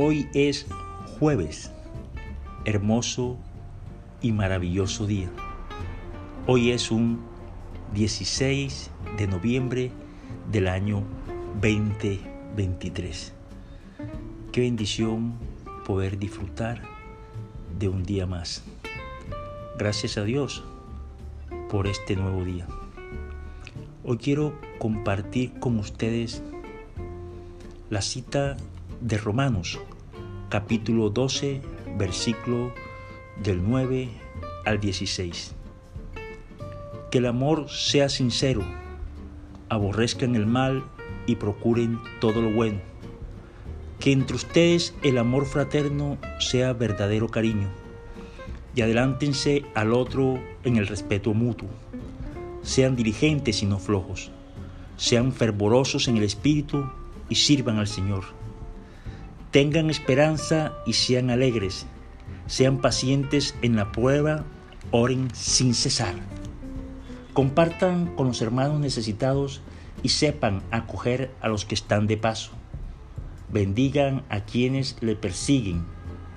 Hoy es jueves, hermoso y maravilloso día. Hoy es un 16 de noviembre del año 2023. Qué bendición poder disfrutar de un día más. Gracias a Dios por este nuevo día. Hoy quiero compartir con ustedes la cita de Romanos, capítulo 12, versículo del 9 al 16. Que el amor sea sincero, aborrezcan el mal y procuren todo lo bueno. Que entre ustedes el amor fraterno sea verdadero cariño y adelántense al otro en el respeto mutuo sean diligentes y no flojos, sean fervorosos en el espíritu y sirvan al Señor. Tengan esperanza y sean alegres, sean pacientes en la prueba, oren sin cesar. Compartan con los hermanos necesitados y sepan acoger a los que están de paso. Bendigan a quienes le persiguen,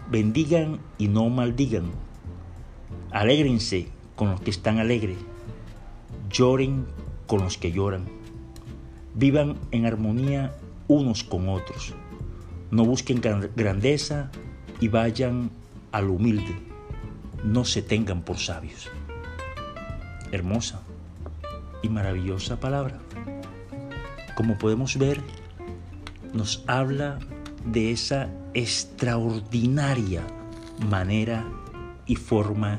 bendigan y no maldigan. Alégrense con los que están alegres lloren con los que lloran. Vivan en armonía unos con otros. No busquen grandeza y vayan al humilde. No se tengan por sabios. Hermosa y maravillosa palabra. Como podemos ver, nos habla de esa extraordinaria manera y forma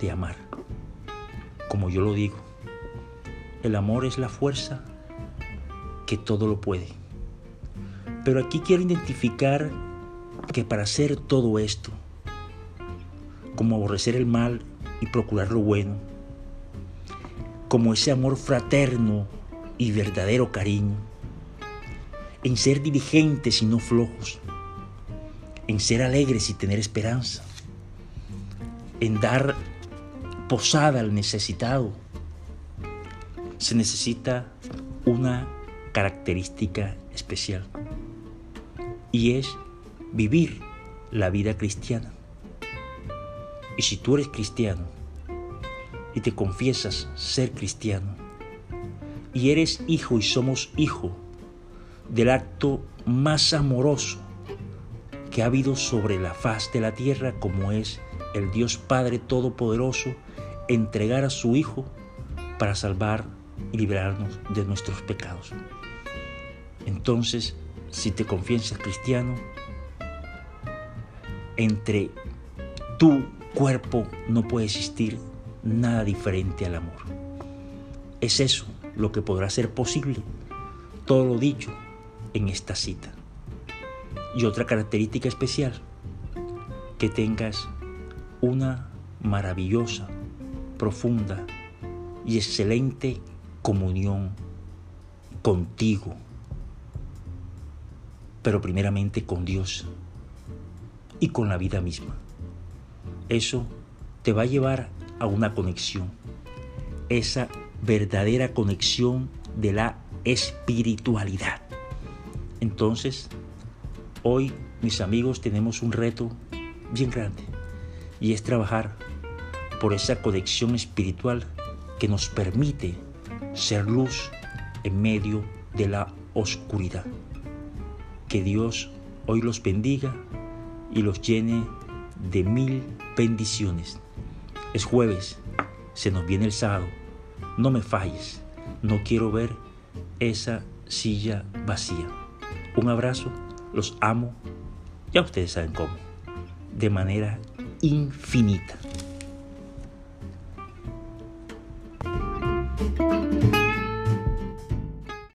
de amar. Como yo lo digo, el amor es la fuerza que todo lo puede. Pero aquí quiero identificar que para hacer todo esto, como aborrecer el mal y procurar lo bueno, como ese amor fraterno y verdadero cariño, en ser diligentes y no flojos, en ser alegres y tener esperanza, en dar posada al necesitado, se necesita una característica especial y es vivir la vida cristiana. Y si tú eres cristiano y te confiesas ser cristiano y eres hijo y somos hijo del acto más amoroso que ha habido sobre la faz de la tierra como es el Dios Padre Todopoderoso entregar a su Hijo para salvar y liberarnos de nuestros pecados. Entonces, si te confiesas cristiano, entre tu cuerpo no puede existir nada diferente al amor. Es eso lo que podrá ser posible, todo lo dicho en esta cita. Y otra característica especial, que tengas una maravillosa, profunda y excelente comunión contigo, pero primeramente con Dios y con la vida misma. Eso te va a llevar a una conexión, esa verdadera conexión de la espiritualidad. Entonces, hoy mis amigos tenemos un reto bien grande y es trabajar por esa conexión espiritual que nos permite ser luz en medio de la oscuridad. Que Dios hoy los bendiga y los llene de mil bendiciones. Es jueves, se nos viene el sábado. No me falles, no quiero ver esa silla vacía. Un abrazo, los amo, ya ustedes saben cómo, de manera infinita.